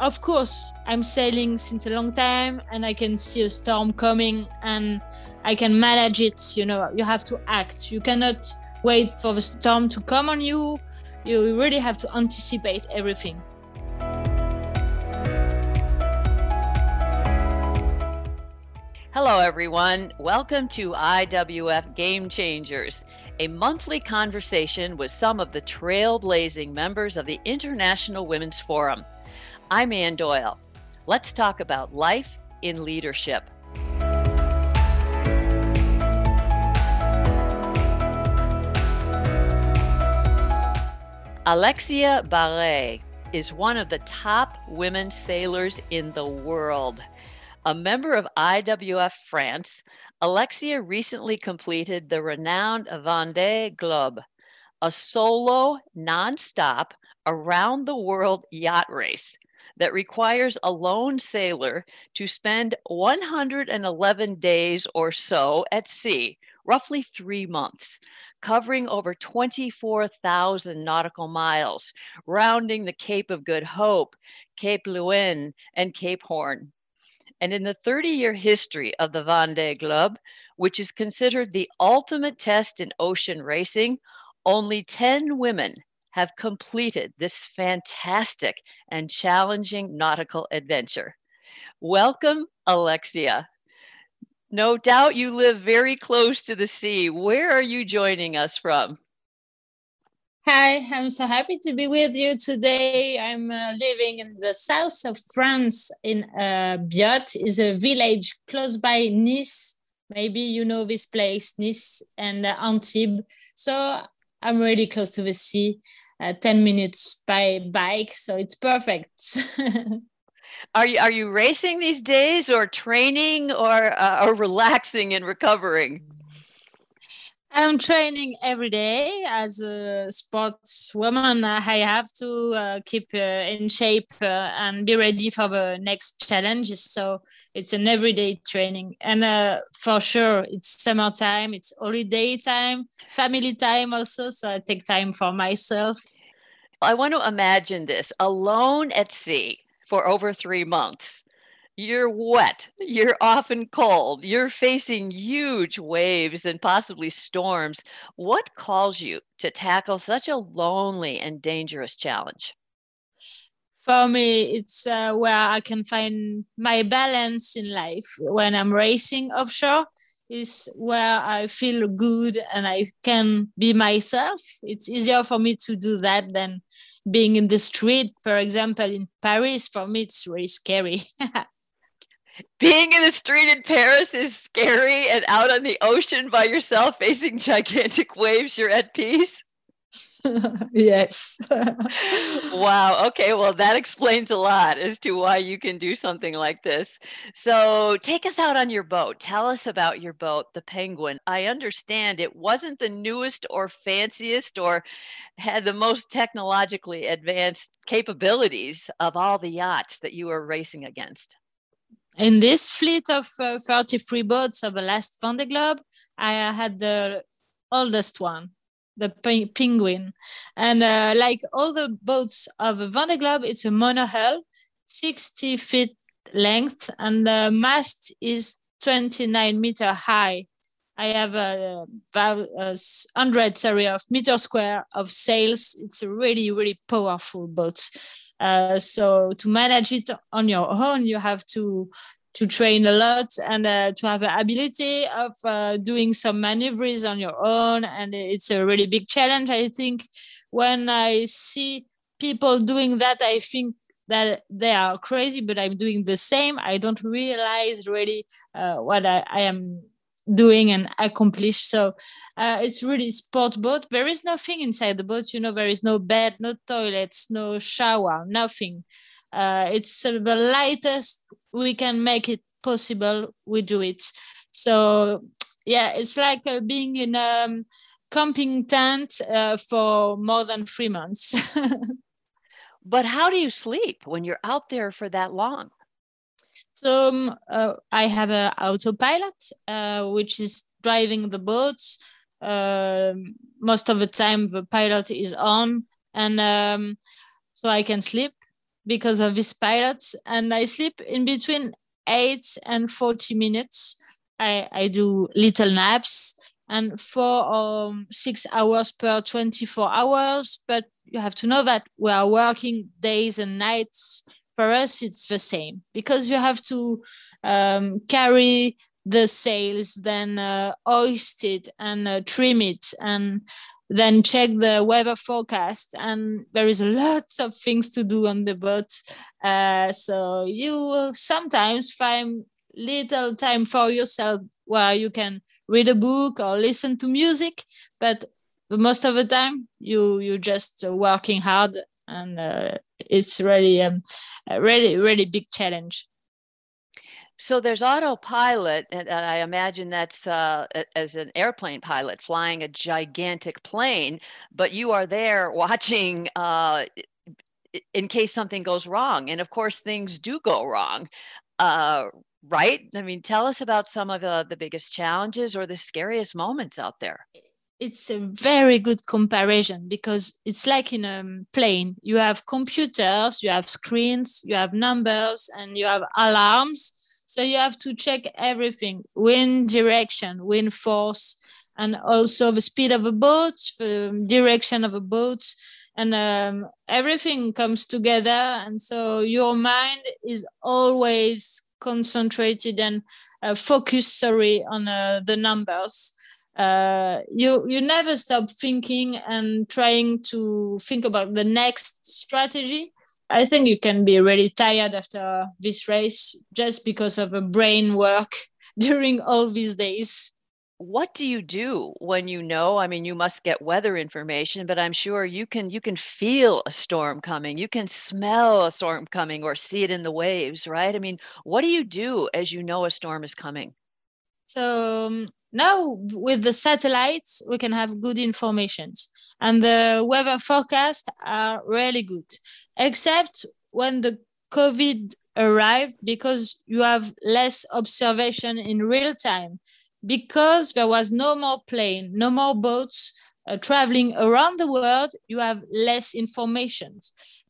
of course, I'm sailing since a long time and I can see a storm coming and I can manage it. You know, you have to act. You cannot wait for the storm to come on you. You really have to anticipate everything. Hello, everyone. Welcome to IWF Game Changers, a monthly conversation with some of the trailblazing members of the International Women's Forum. I'm Ann Doyle. Let's talk about life in leadership. Alexia Barrier is one of the top women sailors in the world. A member of IWF France, Alexia recently completed the renowned Vendée Globe, a solo, non-stop, around the world yacht race that requires a lone sailor to spend 111 days or so at sea, roughly three months, covering over 24,000 nautical miles, rounding the Cape of Good Hope, Cape Leeuwin, and Cape Horn. And in the 30 year history of the Vendée Globe, which is considered the ultimate test in ocean racing, only 10 women have completed this fantastic and challenging nautical adventure. Welcome, Alexia. No doubt you live very close to the sea. Where are you joining us from? Hi, I'm so happy to be with you today. I'm uh, living in the south of France in uh, Biot, is a village close by Nice. Maybe you know this place, Nice and uh, Antibes. So I'm really close to the sea uh, 10 minutes by bike so it's perfect. Are you are you racing these days or training or uh, or relaxing and recovering I'm training every day as a sportswoman. I have to uh, keep uh, in shape uh, and be ready for the next challenges. So it's an everyday training, and uh, for sure, it's summertime, it's holiday time, family time also. So I take time for myself. I want to imagine this alone at sea for over three months you're wet, you're often cold, you're facing huge waves and possibly storms. What calls you to tackle such a lonely and dangerous challenge? For me, it's uh, where I can find my balance in life. When I'm racing offshore, is where I feel good and I can be myself. It's easier for me to do that than being in the street. For example, in Paris, for me, it's really scary. being in the street in Paris is scary and out on the ocean by yourself facing gigantic waves, you're at peace? yes. wow. Okay. Well, that explains a lot as to why you can do something like this. So, take us out on your boat. Tell us about your boat, the Penguin. I understand it wasn't the newest or fanciest or had the most technologically advanced capabilities of all the yachts that you were racing against. In this fleet of uh, 33 boats of the last Vendée Globe, I had the oldest one, the Penguin. And uh, like all the boats of Vendée Globe, it's a monohull, 60 feet length, and the mast is 29 meter high. I have a, a hundred sorry of meter square of sails. It's a really really powerful boat. Uh, so to manage it on your own, you have to to train a lot and uh, to have the ability of uh, doing some maneuvers on your own. And it's a really big challenge. I think when I see people doing that, I think that they are crazy, but I'm doing the same. I don't realize really uh, what I, I am doing and accomplish. So uh, it's really sport boat. There is nothing inside the boat. You know, there is no bed, no toilets, no shower, nothing. Uh, it's uh, the lightest we can make it possible. We do it. So yeah, it's like uh, being in a um, camping tent uh, for more than three months. but how do you sleep when you're out there for that long? So um, uh, I have an autopilot, uh, which is driving the boat. Uh, most of the time, the pilot is on, and um, so I can sleep because of these pilots, and I sleep in between eight and 40 minutes. I, I do little naps and four or um, six hours per 24 hours. But you have to know that we are working days and nights. For us, it's the same because you have to um, carry the sails, then uh, hoist it and uh, trim it, and then check the weather forecast. And there is a lot of things to do on the boat. Uh, so you will sometimes find little time for yourself where you can read a book or listen to music, but most of the time you you just working hard and uh, it's really um, a really really big challenge so there's autopilot, and, I imagine that's uh, as an airplane pilot flying a gigantic plane, but you are there watching uh, in case something goes wrong. And of course, things do go wrong, uh, right? I mean, tell us about some of the biggest challenges or the scariest moments out there. It's a very good comparison because it's like in a plane. You have computers, you have screens, you have numbers, and you have alarms so you have to check everything wind direction, wind force, and also the speed of a boat, the direction of a boat, and um, everything comes together. And so your mind is always concentrated and uh, focused, sorry, on uh, the numbers. Uh, you you never stop thinking and trying to think about the next strategy I think you can be really tired after this race just because of a brain work during all these days. What do you do when you know? I mean, you must get weather information, but I'm sure you can you can feel a storm coming. You can smell a storm coming or see it in the waves, right? I mean, what do you do as you know a storm is coming? So um, now with the satellites we can have good information and the weather forecasts are really good except when the covid arrived because you have less observation in real time. Because there was no more plane no more boats uh, traveling around the world you have less information.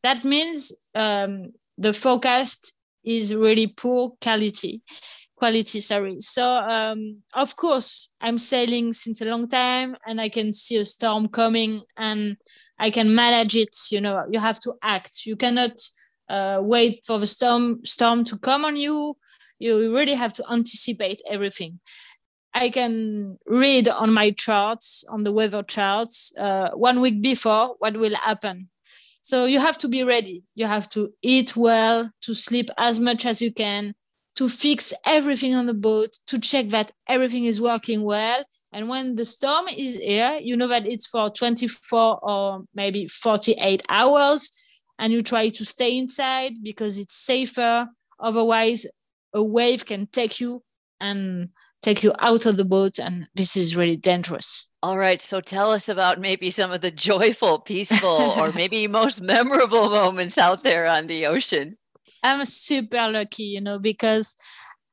That means um, the forecast is really poor quality quality sorry. So um, of course i'm sailing since a long time and i can see a storm coming and i can manage it you know you have to act. You cannot uh, wait for the storm storm to come on you. You really have to anticipate everything. I can read on my charts on the weather charts uh, one week before what will happen. So you have to be ready. You have to eat well to sleep as much as you can to fix everything on the boat, to check that everything is working well. And when the storm is here, you know that it's for 24 or maybe 48 hours, and you try to stay inside because it's safer. Otherwise, a wave can take you and take you out of the boat, and this is really dangerous. All right. So tell us about maybe some of the joyful, peaceful, or maybe most memorable moments out there on the ocean. I'm super lucky, you know, because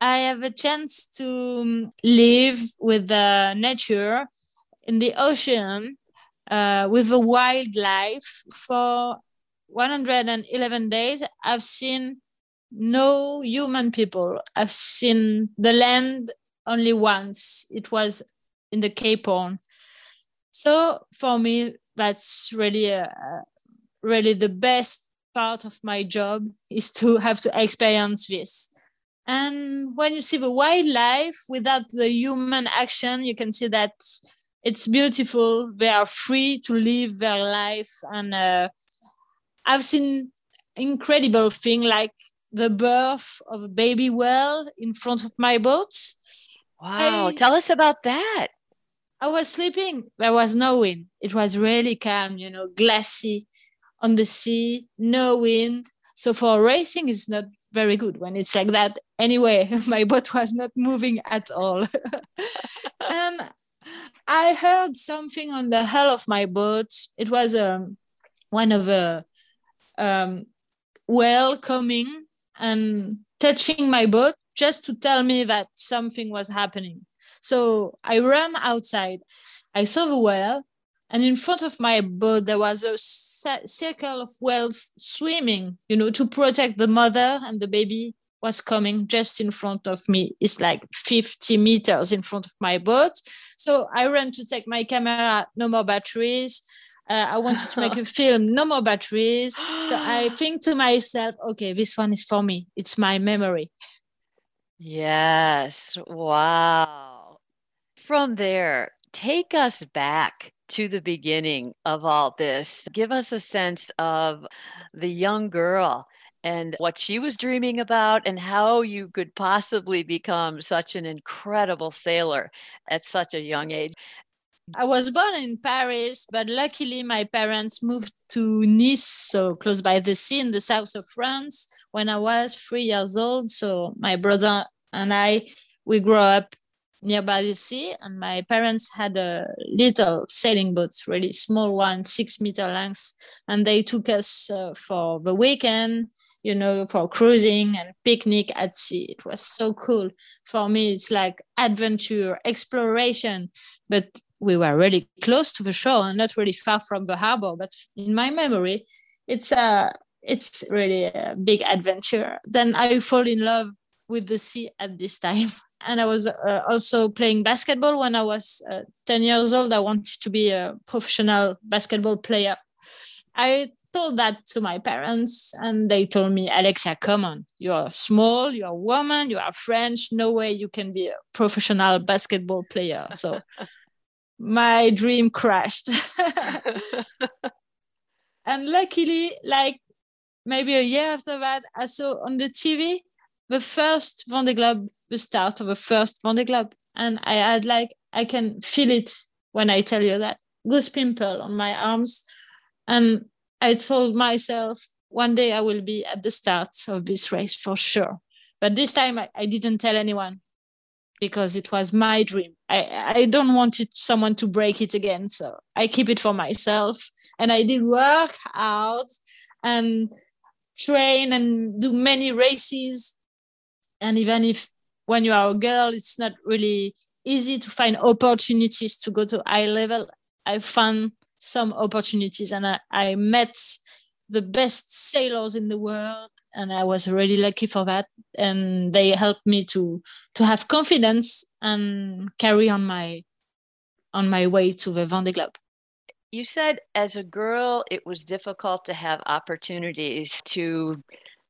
I have a chance to um, live with the nature in the ocean uh, with the wildlife for 111 days. I've seen no human people. I've seen the land only once. It was in the Cape Horn. So for me, that's really, a, really the best part of my job is to have to experience this. And when you see the wildlife without the human action, you can see that it's beautiful. They are free to live their life. And uh, I've seen incredible thing like the birth of a baby whale in front of my boat. Wow, I, tell us about that. I was sleeping. There was no wind. It was really calm, you know, glassy on the sea, no wind. So for racing, it's not very good when it's like that. Anyway, my boat was not moving at all. and I heard something on the hull of my boat. It was um, one of a um, whale coming and touching my boat just to tell me that something was happening. So I ran outside. I saw the whale and in front of my boat there was a circle of whales swimming you know to protect the mother and the baby was coming just in front of me. It's like 50 meters in front of my boat. So i ran to take my camera no more batteries. Uh, i wanted to make a film no more batteries. So i think to myself okay this one is for me. It's my memory. Yes. Wow. From there take us back to the beginning of all this. Give us a sense of the young girl and what she was dreaming about and how you could possibly become such an incredible sailor at such a young age. I was born in Paris, but luckily my parents moved to Nice, so close by the sea in the south of France, when I was three years old. So my brother and I, we grew up nearby the sea and my parents had a little sailing boat really small one six meter length and they took us uh, for the weekend you know for cruising and picnic at sea. It was so cool. For me it's like adventure exploration but we were really close to the shore and not really far from the harbor. But in my memory it's a it's really a big adventure. Then i fall in love with the sea at this time and I was uh, also playing basketball when I was uh, 10 years old. I wanted to be a professional basketball player. I told that to my parents, and they told me, Alexia, come on, you're small, you're a woman, you are French, no way you can be a professional basketball player. So my dream crashed. and luckily, like maybe a year after that, I saw on the TV the first Vendée Globe the start of the first Vendée Globe. And I had like, I can feel it when I tell you that goose pimple on my arms. And I told myself one day I will be at the start of this race for sure. But this time I, I didn't tell anyone because it was my dream. I, I don't want it, someone to break it again. So I keep it for myself. And I did work out and train and do many races. And even if when you are a girl, it's not really easy to find opportunities to go to high level. I found some opportunities and I, I met the best sailors in the world and I was really lucky for that. And they helped me to to have confidence and carry on my on my way to the Vendée Globe. You said as a girl it was difficult to have opportunities to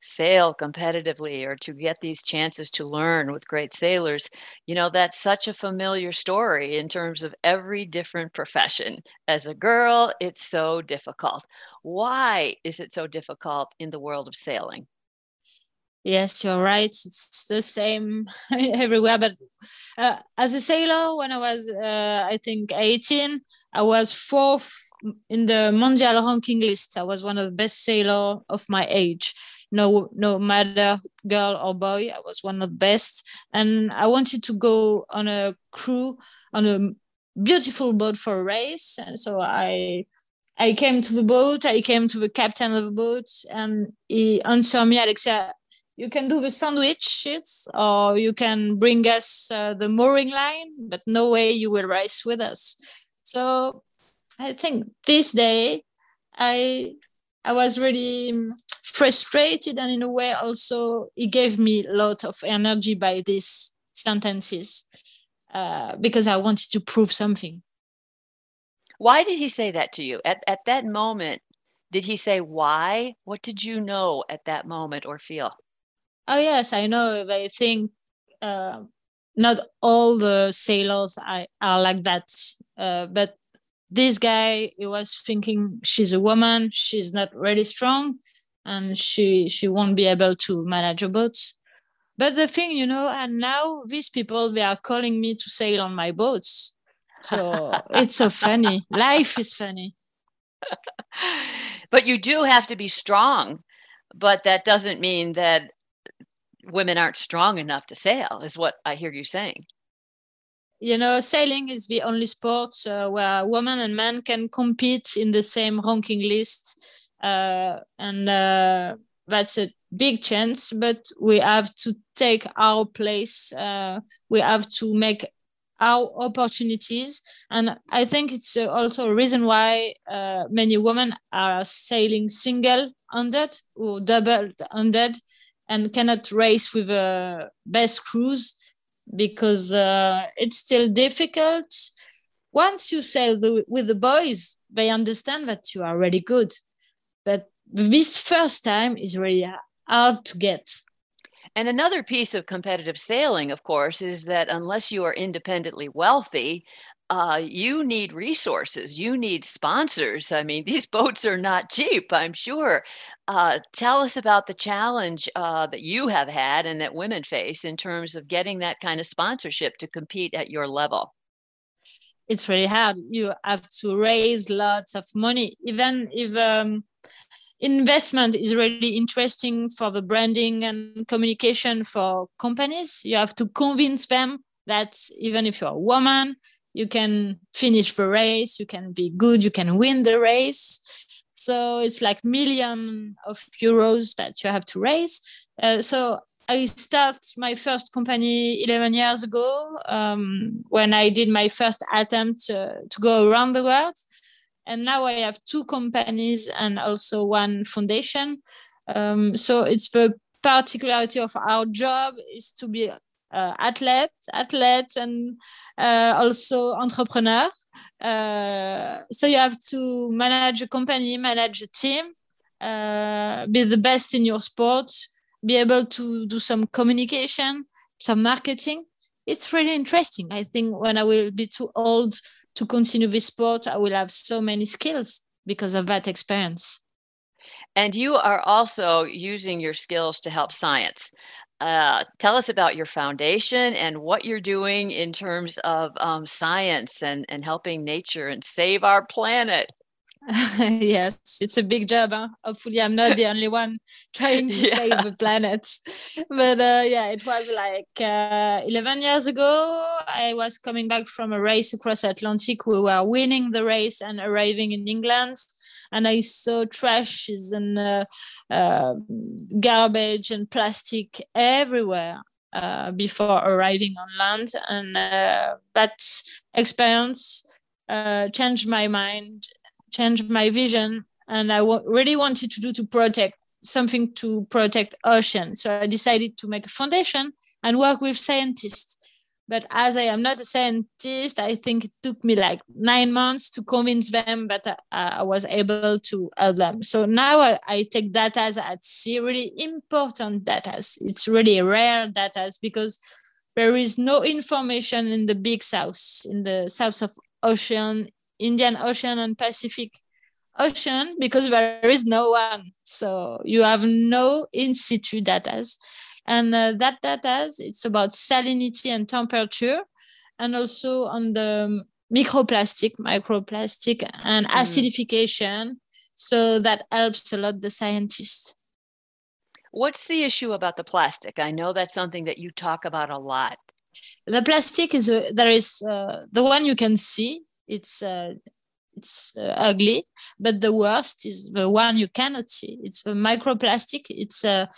sail competitively or to get these chances to learn with great sailors, you know, that's such a familiar story in terms of every different profession. As a girl, it's so difficult. Why is it so difficult in the world of sailing? Yes, you're right. It's the same everywhere. But uh, as a sailor, when I was, uh, I think, 18, I was fourth in the mondial ranking list. I was one of the best sailor of my age no no matter girl or boy i was one of the best. And i wanted to go on a crew on a beautiful boat for a race. And so i i came to the boat i came to the captain of the boat and he answered me alexia you can do the sandwiches or you can bring us uh, the mooring line but no way you will race with us. So i think this day i i was really frustrated and in a way also he gave me a lot of energy by these sentences uh, because i wanted to prove something. Why did he say that to you? At, at that moment did he say why? What did you know at that moment or feel? Oh yes i know i think uh, not all the sailors are, are like that uh, but this guy he was thinking she's a woman she's not really strong and she she won't be able to manage a boat. But the thing you know and now these people they are calling me to sail on my boats. So it's so funny. Life is funny. But you do have to be strong but that doesn't mean that women aren't strong enough to sail is what i hear you saying. You know sailing is the only sport uh, where women and men can compete in the same ranking list uh, and uh, that's a big chance. But we have to take our place. Uh, we have to make our opportunities. And I think it's uh, also a reason why uh, many women are sailing single handed or double handed and cannot race with a best cruise because uh, it's still difficult. Once you sail the, with the boys, they understand that you are really good. This first time is really hard to get. And another piece of competitive sailing, of course, is that unless you are independently wealthy, uh, you need resources, you need sponsors. I mean, these boats are not cheap, I'm sure. Uh, tell us about the challenge uh, that you have had and that women face in terms of getting that kind of sponsorship to compete at your level. It's really hard. You have to raise lots of money, even if um, investment is really interesting for the branding and communication for companies. You have to convince them that even if you're a woman, you can finish the race, you can be good, you can win the race. So it's like million of euros that you have to raise. Uh, so I started my first company 11 years ago um, when I did my first attempt to go around the world and now I have two companies and also one foundation. Um, so it's the particularity of our job is to be uh, athlete, athlete, and uh, also entrepreneur. Uh, so you have to manage a company, manage a team, uh, be the best in your sport, be able to do some communication, some marketing. It's really interesting. I think when I will be too old to continue this sport, I will have so many skills because of that experience. And you are also using your skills to help science. Uh, tell us about your foundation and what you're doing in terms of um, science and, and helping nature and save our planet. yes, it's a big job. Huh? Hopefully, I'm not the only one trying to yeah. save the planet. But uh, yeah, it was like uh, 11 years ago. I was coming back from a race across Atlantic. We were winning the race and arriving in England. And I saw trashes and uh, uh garbage and plastic everywhere. Uh, before arriving on land, and uh, that experience changed my mind changed my vision and I w- really wanted to do to protect something to protect ocean. So I decided to make a foundation and work with scientists. But as I am not a scientist, I think it took me like nine months to convince them that I, I was able to help them. So now I, I take data at sea, really important data. It's really rare data because there is no information in the big south, in the south of ocean Indian Ocean and Pacific Ocean because there is no one. So you have no in situ data. And uh, that data, it's about salinity and temperature, and also on the microplastic, microplastic, and mm. acidification. So that helps a lot the scientists. What's the issue about the plastic? I know that's something that you talk about a lot. The plastic is a, there is uh, the one you can see it's uh, it's uh, ugly but the worst is the one you cannot see. It's the microplastic. It's a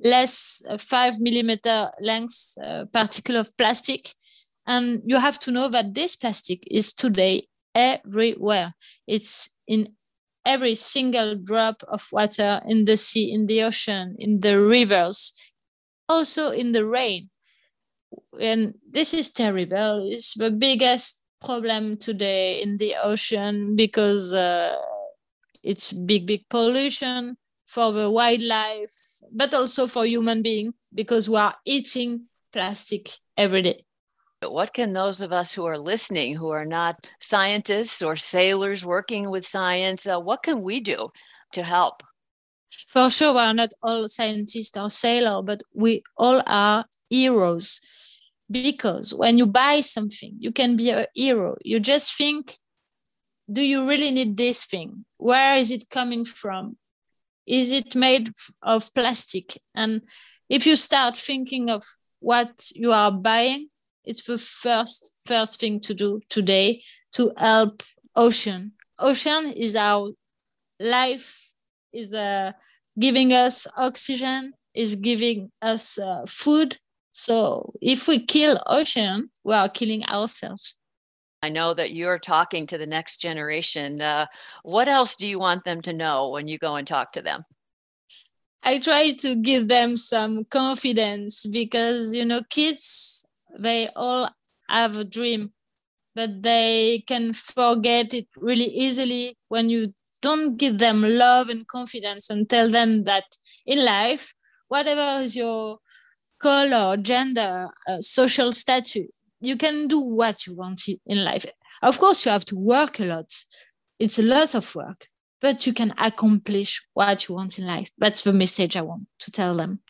less uh, five millimeter length uh, particle of plastic. And you have to know that this plastic is today everywhere. It's in every single drop of water in the sea in the ocean in the rivers also in the rain. And this is terrible. It's the biggest problem today in the ocean because uh, it's big big pollution for the wildlife but also for human being because we are eating plastic every day. What can those of us who are listening who are not scientists or sailors working with science uh, what can we do to help? For sure we are not all scientists or sailors but we all are heroes because when you buy something you can be a hero. You just think do you really need this thing? Where is it coming from? Is it made of plastic? And if you start thinking of what you are buying it's the first first thing to do today to help ocean. Ocean is our life is uh, giving us oxygen is giving us uh, food So if we kill ocean, we are killing ourselves. I know that you're talking to the next generation. Uh, what else do you want them to know when you go and talk to them? I try to give them some confidence because, you know, kids, they all have a dream, but they can forget it really easily when you don't give them love and confidence and tell them that in life, whatever is your color, gender, uh, social status, you can do what you want in life. Of course, you have to work a lot. It's a lot of work, but you can accomplish what you want in life. That's the message I want to tell them.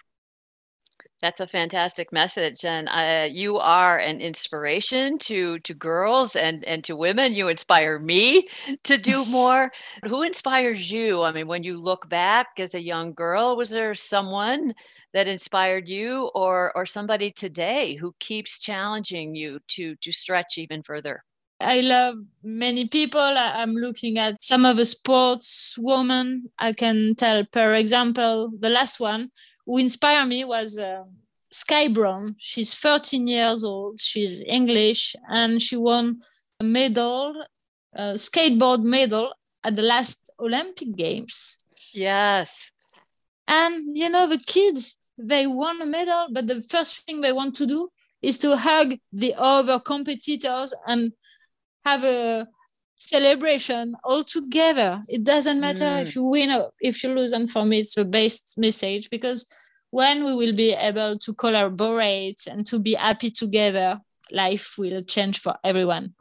That's a fantastic message, and uh, you are an inspiration to to girls and and to women. You inspire me to do more. Who inspires you? I mean, when you look back as a young girl, was there someone that inspired you, or or somebody today who keeps challenging you to to stretch even further? I love many people. I'm looking at some of the sports women. I can tell, per example, the last one who inspired me was uh, Sky Brown. She's 13 years old. She's English, and she won a medal, a skateboard medal at the last Olympic Games. Yes. And you know, the kids, they won a medal, but the first thing they want to do is to hug the other competitors and have a celebration all together. It doesn't matter mm. if you win or if you lose. And for me, it's the best message because when we will be able to collaborate and to be happy together, life will change for everyone.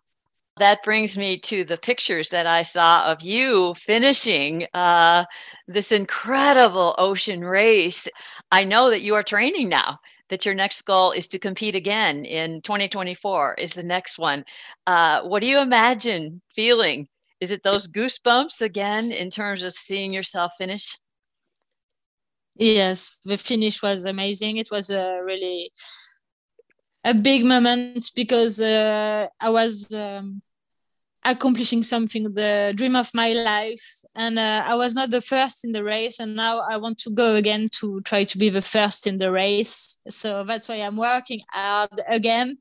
That brings me to the pictures that I saw of you finishing uh, this incredible ocean race. I know that you are training now that your next goal is to compete again in 2024 is the next one. Uh, what do you imagine feeling? Is it those goosebumps again in terms of seeing yourself finish? Yes, the finish was amazing. It was a really a big moment because uh, I was um, accomplishing something the dream of my life. And uh, i was not the first in the race and now i want to go again to try to be the first in the race. So that's why i'm working hard again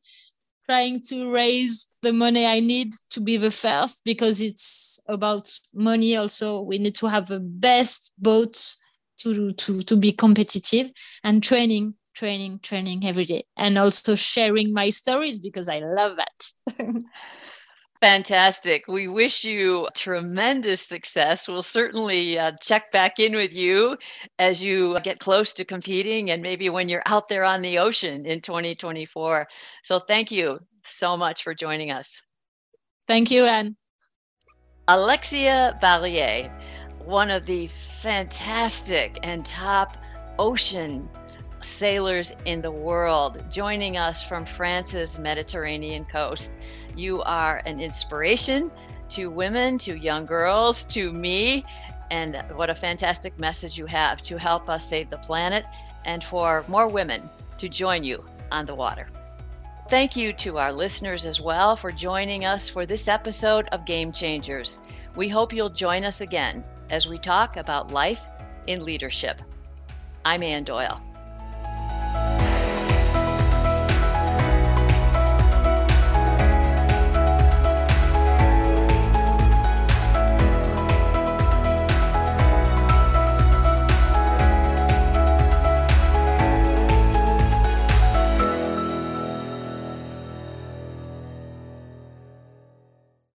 trying to raise the money i need to be the first because it's about money also. We need to have the best boat to to to be competitive and training training training every day and also sharing my stories because i love that Fantastic. We wish you tremendous success. We'll certainly uh, check back in with you as you get close to competing and maybe when you're out there on the ocean in 2024. So thank you so much for joining us. Thank you, Anne. Alexia Barrier, one of the fantastic and top ocean sailors in the world, joining us from France's Mediterranean coast. You are an inspiration to women, to young girls, to me, and what a fantastic message you have to help us save the planet and for more women to join you on the water. Thank you to our listeners as well for joining us for this episode of Game Changers. We hope you'll join us again as we talk about life in leadership. I'm Ann Doyle.